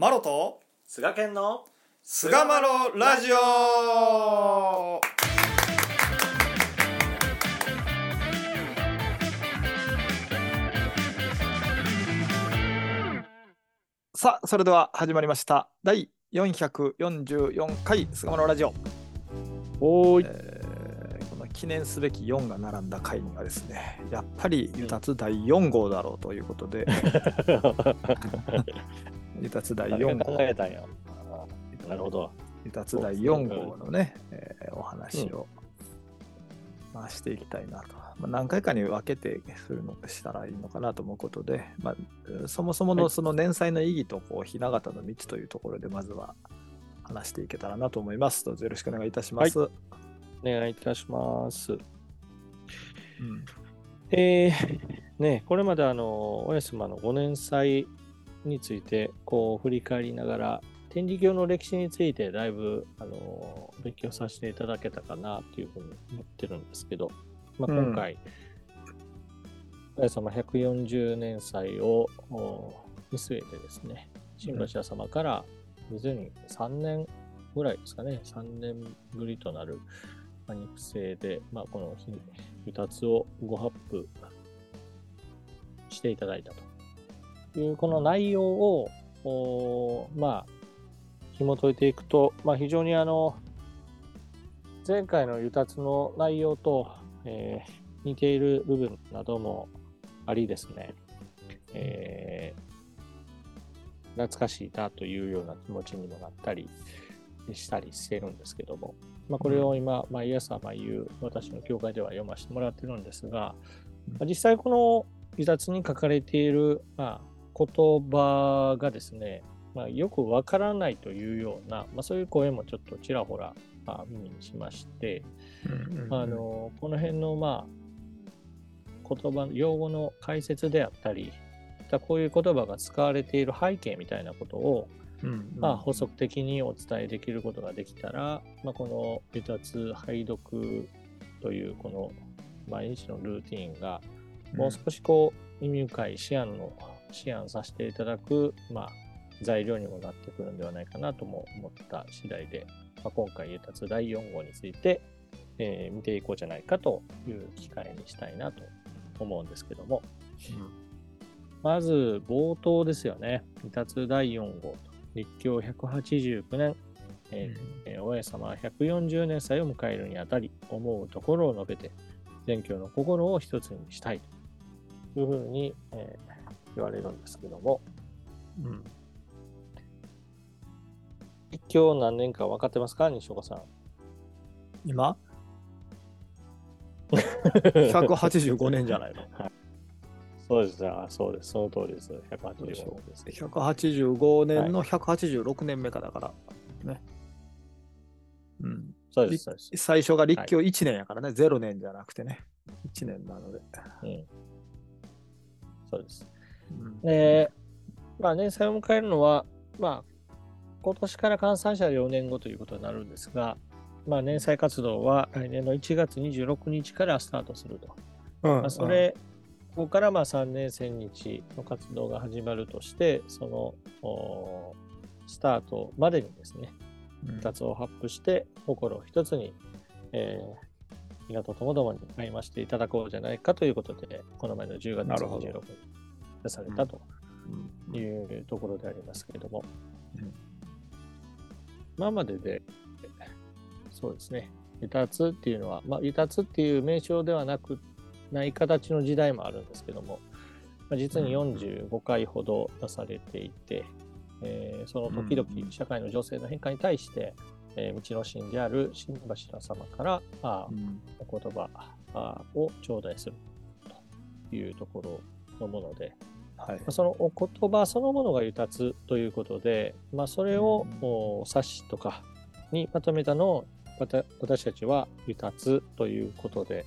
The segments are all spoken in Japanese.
マロと菅健の菅マロラジオ。さあそれでは始まりました。第444回菅マロラジオ、おーい。えーこの記念すべき4が並んだ回にはですねやっぱりゆたつ第4号だろうということで、ゆたつ第4考号なるほど。ゆたつ第4号のね、えーお話を、まあ、していきたいなと。まあ、何回かに分けてするのしたらいいのかなと思うことで、まあ、そもそものその年祭の意義とこう雛形の道というところでまずは話していけたらなと思います。どうぞよろしくお願いいたします。お願いいたします。うん。えー、ねこれまであのおやすまのご年祭についてこう振り返りながら天理教の歴史についてだいぶあの勉強させていただけたかなというふうに思ってるんですけど、まあ、うん。今回、おやさま140年祭をお見据えてですね新橋屋様から実に3年ぐらいですかね3年ぶりとなるまあ肉声で、まあ、この日二つをご発布していただいたというこの内容をまあ紐解いていくと、まあ、非常にあの前回のゆたつの内容と、えー似ている部分などもありですね、えー懐かしいなというような気持ちにもなったりしたりしてるんですけども、まあ、これを今、毎朝毎夕私の教会では読ませてもらってるんですが、まあ実際この離脱に書かれている、まあ、言葉がですね、まあ、よくわからないというような、まあ、そういう声もちょっとちらほら、まあ、耳にしまして、あのこの辺のまあ言葉用語の解説であったりこういう言葉が使われている背景みたいなことを、うんまあ、補足的にお伝えできることができたら、まあ、この「離脱拝読」というこの毎日のルーティーンがもう少しこう意味深い思案の思案させていただく、まあ、材料にもなってくるんではないかなとも思った次第で、まあ、今回離脱第4号について、えー見ていこうじゃないかという機会にしたいなと思うんですけども。まず冒頭ですよね。離脱第4号立教189年、えーえー大江様140年祭を迎えるにあたり思うところを述べて全教の心を一つにしたいというふうに、えー言われるんですけども。うん。立教何年か分かってますか西岡さん。今？185年じゃないの？そうです。あそうです。その通りです。185年です。185年の186年目かだから、ね。うん。そうですそうです。最初が立教1年やからね、0年じゃなくてね、1年なので。うん。そうです。うんで、まあ、年祭を迎えるのは、まあ、今年から換算者4年後ということになるんですが、まあ、年祭活動は来年の1月26日からスタートすると。うんまあ、それ、ここからまあ3年1000日の活動が始まるとして、そのおスタートまでにですね、うん。2つを発布して、心を一つに、えー、港ともどもに会いましていただこうじゃないかということで、この前の10月なるほど26日。に出されたとうん。いうところでありますけれども、うん。今までで、そうですね、離脱っていうのは、まあ、離脱っていう名称ではなく、ない形の時代もあるんですけども、まあ、実に45回ほど出されていて、えーその時々うん。社会の情勢の変化に対して、えー道の神である新柱様から、あうん。お言葉あを頂戴するというところのもので、はい。まあそのお言葉そのものがゆたつということで、まあ、それを冊子とかにまとめたのを私たちはゆたつということで、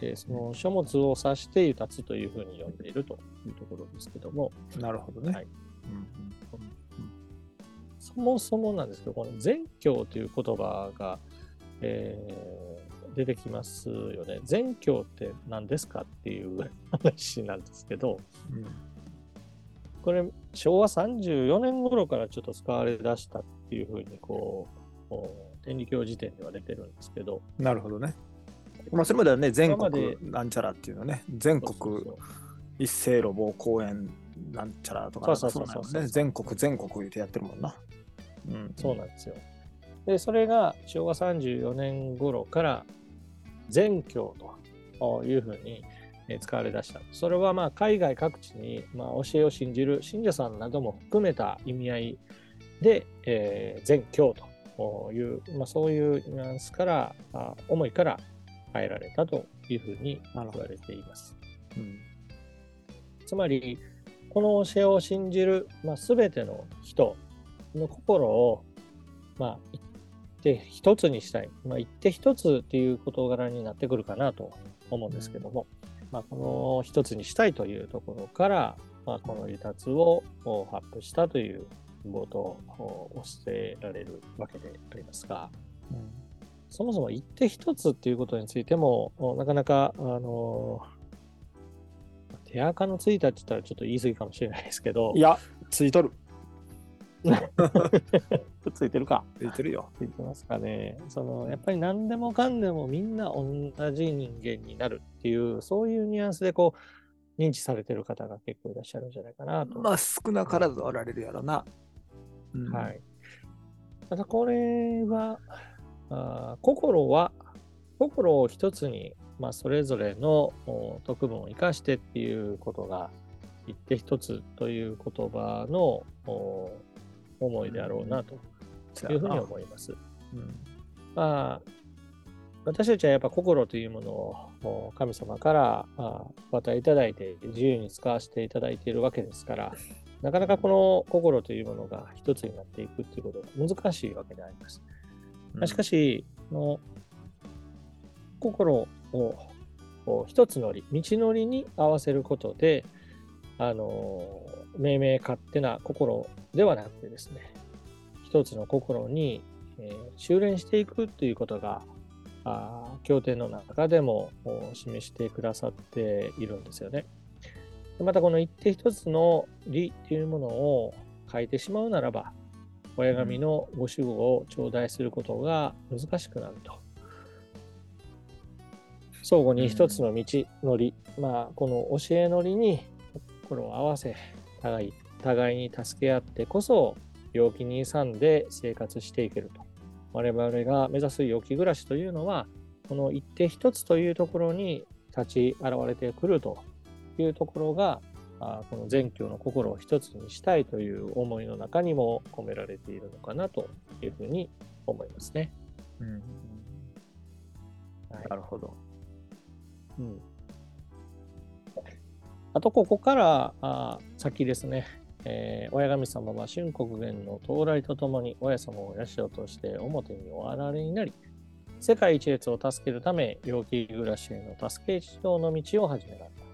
えーその書物を指してゆたつというふうに呼んでいるというところですけども、なるほどね。はい。うんそもそもなんですけど、この全教という言葉が、えー出てきますよね。全教って何ですかっていう 話なんですけど、うんこれ、昭和34年頃からちょっと使われ出したっていうふうに、こう、天理教時点では出てるんですけど。なるほどね。まあ、それまではね、全国なんちゃらっていうのね、全国一斉路傍公園なんちゃらとか、そうそうそうそう、ね、全国全国言ってやってるもんな。うん、そうなんですよ。で、それが昭和34年頃から全教というふうに使われ出した。それはまあ海外各地にまあ教えを信じる信者さんなども含めた意味合いで、えー、全教という、まあ、そういうニュアンスから、あ思いから変えられたというふうに言われています。うん、つまり、この教えを信じる、まあ、全ての人の心を、まあ、一手一つにしたい、まあ、一手一つっていう事柄になってくるかなと思うんですけども、まあ、この一つにしたいというところから、まあ、この離脱を発布したという冒頭を教えられるわけでありますが、うん、そもそも一手一つっていうことについても、なかなか、あの手垢のついたって言ったらちょっと言い過ぎかもしれないですけど。いや、ついとる。ついてるか。ついてるよ。ついてますかね。その、やっぱり何でもかんでもみんな同じ人間になるっていう、そういうニュアンスでこう、認知されてる方が結構いらっしゃるんじゃないかなと。まあ、少なからずおられるやろな。うん、はい。ただこれは、あ心は、心を一つに、まあ、それぞれの特分を生かしてっていうことが、一手一つという言葉の思いであろうなというふうに思います。うん、まあ、私たちはやっぱ心というものを神様からお与えいただいて自由に使わせていただいているわけですから、なかなかこの心というものが一つになっていくということが難しいわけであります。うん、しかし、の心を一つのり、道のりに合わせることで、あの、命名勝手な心ではなくてですね、一つの心に、えー、修練していくということが、あ経典の中でも示してくださっているんですよね。またこの一手一つの理というものを書いてしまうならば、親神のご守護を頂戴することが難しくなると。相互に一つの道の理、うん、まあこの教えの理に心を合わせ、互い互いに助け合ってこそ陽気に勇んで生活していけると。我々が目指す陽気暮らしというのは、この一手一つというところに立ち現れてくるというところが、あこの全教の心を一つにしたいという思いの中にも込められているのかなというふうに思いますね。うん、はい、なるほど。うん、あと、ここからあ先ですね、えー、親神様は春国元の到来とともに親様を社として表にお現れになり、世界一列を助けるため、陽気暮らしへの助け一道の道を始められた。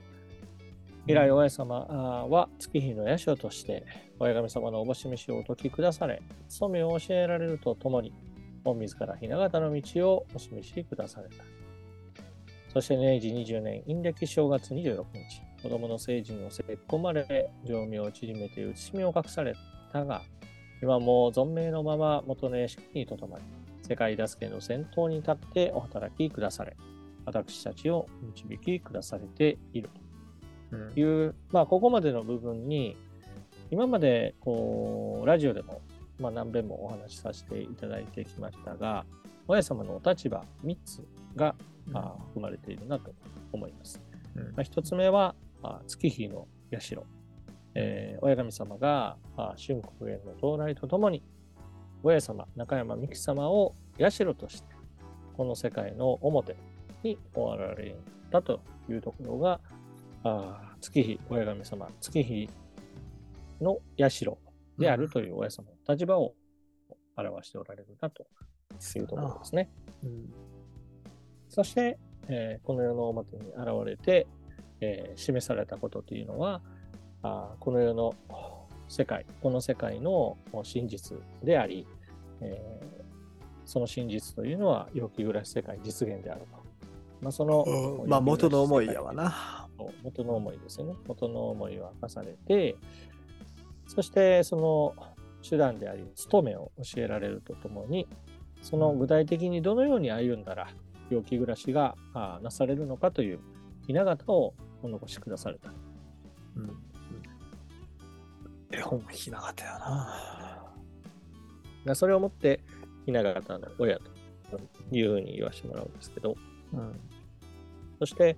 以来、親様は月日の社として、親神様のおぼし飯をお解き下され、務めを教えられるとともに、本自ら雛形の道をお示し下された。そして明治20年、陰暦正月26日、子供の成人をせっ込まれ、情命を縮めて写しみを隠されたが、今も存命のまま元の屋敷にとどまり、世界助けの先頭に立ってお働きくだされ、私たちを導きくだされている。という、うん、まあ、ここまでの部分に、今までこうラジオでも、まあ、何遍もお話しさせていただいてきましたが、親様のお立場3つが、うん、含まれているなと思います。うん、まあ、1つ目は、月日の社、えー、親神様が春国元の到来とともに、親様、中山美紀様を社として、この世界の表におられたというところが、あ月日親神様、月日の社であるという親様の立場を表しておられるなというところですね。うん、そして、えー、この世の表に現れて、えー、示されたことというのはあこの世の世界この世界の真実であり、えー、その真実というのは陽気暮らし世界実現であると。まあ、その、まあ、元の思いやわな。元の思いですよね。元の思いを明かされて、そしてその手段であり、務めを教えられるとともに、その具体的にどのように歩んだら病気暮らしがなされるのかというひな形をお残しくだされた。うん。絵本ひな形やな。それをもって、ひな形の親というふうに言わせてもらうんですけど、うん、そして、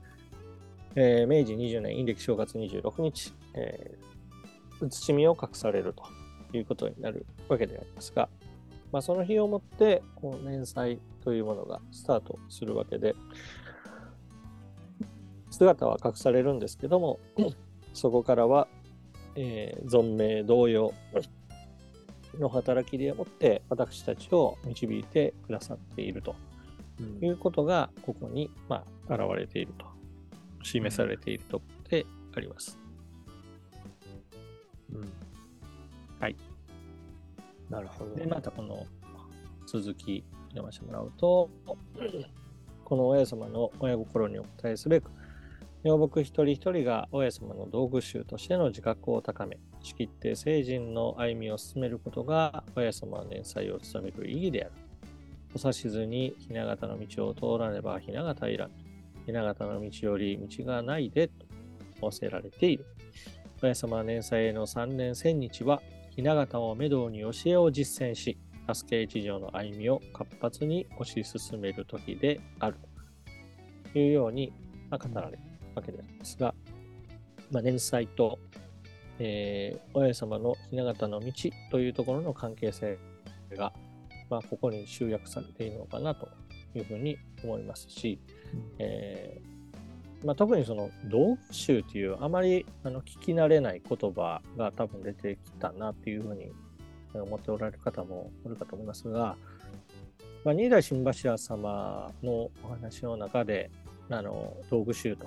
えー、明治20年、陰暦正月26日、えー、慎みを隠されるということになるわけでありますが、まあ、その日をもって、この年祭というものがスタートするわけで、姿は隠されるんですけども、そこからは、えー、存命同様の働きでもって私たちを導いてくださっているということが、ここに、まあ、現れていると、示されているところであります。うん。はい。なるほど。で、またこの続き読ませてもらうと、この親様の親心にお答えすべく、女木一人一人が親様の道具集としての自覚を高め、仕切って成人の歩みを進めることが親様の年祭を務める意義である。お指図に雛形の道を通らねば雛形いらん。雛形の道より道がないでと仰せられている。親様の年祭への3年千日は雛形をめどに教えを実践し、助け一条の歩みを活発に推し進める時であるというように語られるわけでありますが、まあ、年祭と、えー、親様の雛形の道というところの関係性が、まあ、ここに集約されているのかなというふうに思いますし、うん、えー、まあ、特にその道具集というあまりあの聞き慣れない言葉が多分出てきたなというふうに思っておられる方もおるかと思いますが、まあ、二代新柱様のお話の中であの道具集と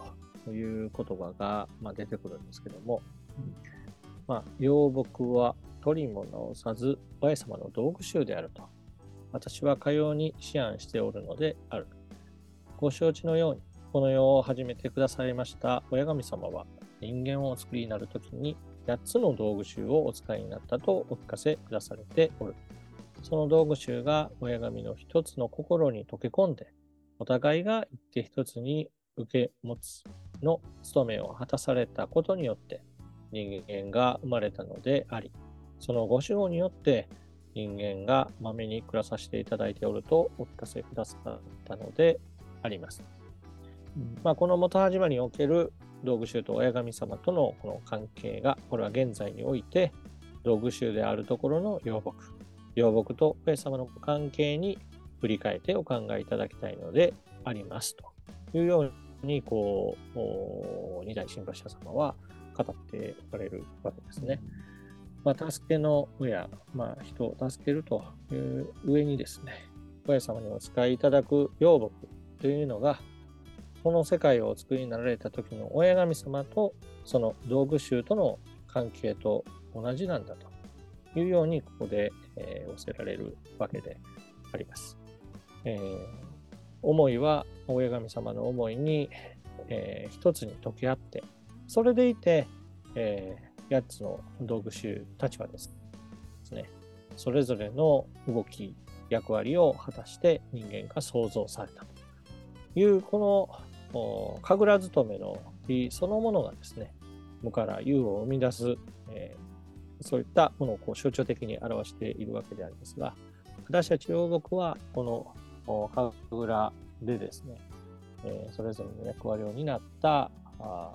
いう言葉が、まあ、出てくるんですけども、うん、まあ、養木は取りも直さず、親様の道具集であると。私はかように思案しておるのである。ご承知のように、この世を始めてくださいました親神様は、人間をお作りになるときに、8つの道具集をお使いになったとお聞かせくだされておる。その道具集が親神の一つの心に溶け込んで、お互いが一手一つに受け持つの務めを果たされたことによって人間が生まれたのであり、そのご守護によって人間がまめに暮らさせていただいておるとお聞かせくださったのであります。まあ、この元始まりにおける道具衆と親神様とのこの関係が、これは現在において道具衆であるところの養木、養木と親様の関係に振り返ってお考えいただきたいのでありますというように、こう、二代新橋様は語っておられるわけですね。まあ、助けの親、まあ、人を助けるという上にですね、親様にお使いいただく養木というのが、この世界をお作りになられた時の親神様とその道具衆との関係と同じなんだというようにここで、えー、教えられるわけであります。えー思いは親神様の思いに、えー、一つに溶け合って、それでいて、えー、8つの道具集たちはですね、それぞれの動き、役割を果たして人間が創造されたという、この神楽勤めの日そのものがですね、無から有を生み出す、えー、そういったものをこう象徴的に表しているわけでありますが、私たち両国はこの神楽でですね、えー、それぞれの役割を担ったあ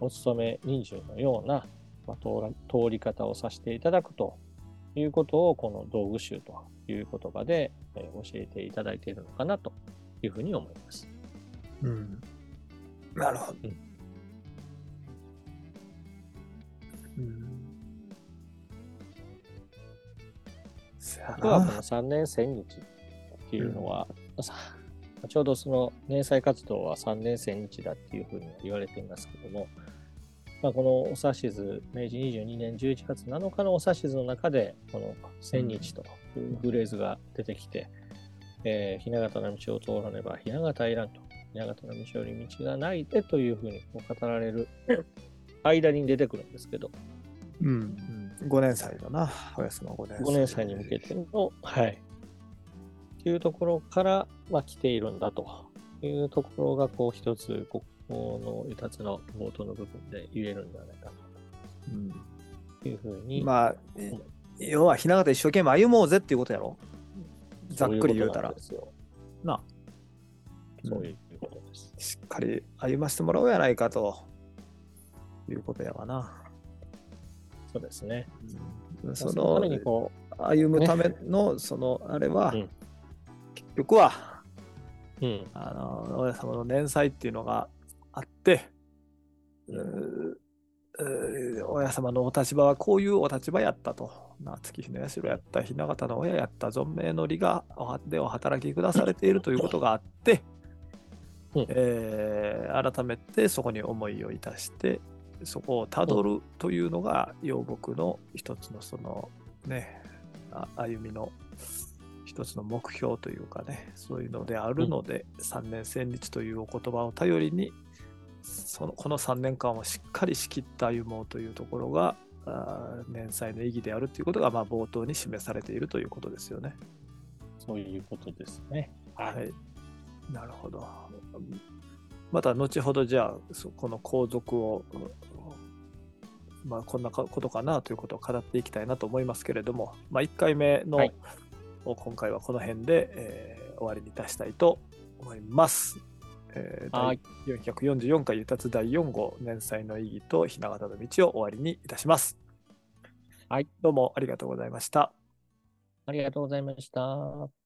お勤め人数のような、まあ、通り方をさせていただくということをこの道具集という言葉で、えー、教えていただいているのかなというふうに思います。うん、なるほど。うん。あ。とはこの3年千日。っていうのは、うん、ちょうどその年祭活動は3年千日だっていうふうに言われていますけども、まあ、このお指図、明治22年11月7日のお指図の中で、この千日というフレーズが出てきて、うん、えー、雛形の道を通らねば雛形いらんと、雛形の道より道がないでというふうに語られる 間に出てくるんですけど、うん、5年祭だな、おやすの5年祭。5年祭に向けての、はい。っていうところから、まあ、来ているんだというところが、こう、一つ、ここのいたつの冒頭の部分で言えるんじゃないかなというふうに、まあ、要は、ひな形一生懸命歩もうぜっていうことやろ。ざっくり言うたらううななそういうことです。しっかり歩ませてもらおうやないかということやわな。そうですね。そその歩むための、そのあれは、うん局はう、うん、あの親様の年祭っていうのがあって、うーうー親様のお立場はこういうお立場やったと。な月日の社やった、雛形の親やった、存命の利がおはでお働き下されているということがあって、うん。えー改めてそこに思いをいたして、そこをたどるというのが、養牧の一つのそのね、あ歩みの一つの目標というかね、そういうのであるので、三年千日というお言葉を頼りに、そのこの3年間をしっかり仕切って歩もうというところが、年祭の意義であるということが、まあ、冒頭に示されているということですよね。そういうことですね。はい。なるほど。また後ほどじゃあ、そこの皇族を、まあ、こんなことかなということを語っていきたいなと思いますけれども、まあ、1回目の、はい今回はこの辺で、えー終わりにいたしたいと思います。えーはい第444回ゆたつ第4号年祭の意義と雛形の道を終わりにいたします。はい。どうもありがとうございました。ありがとうございました。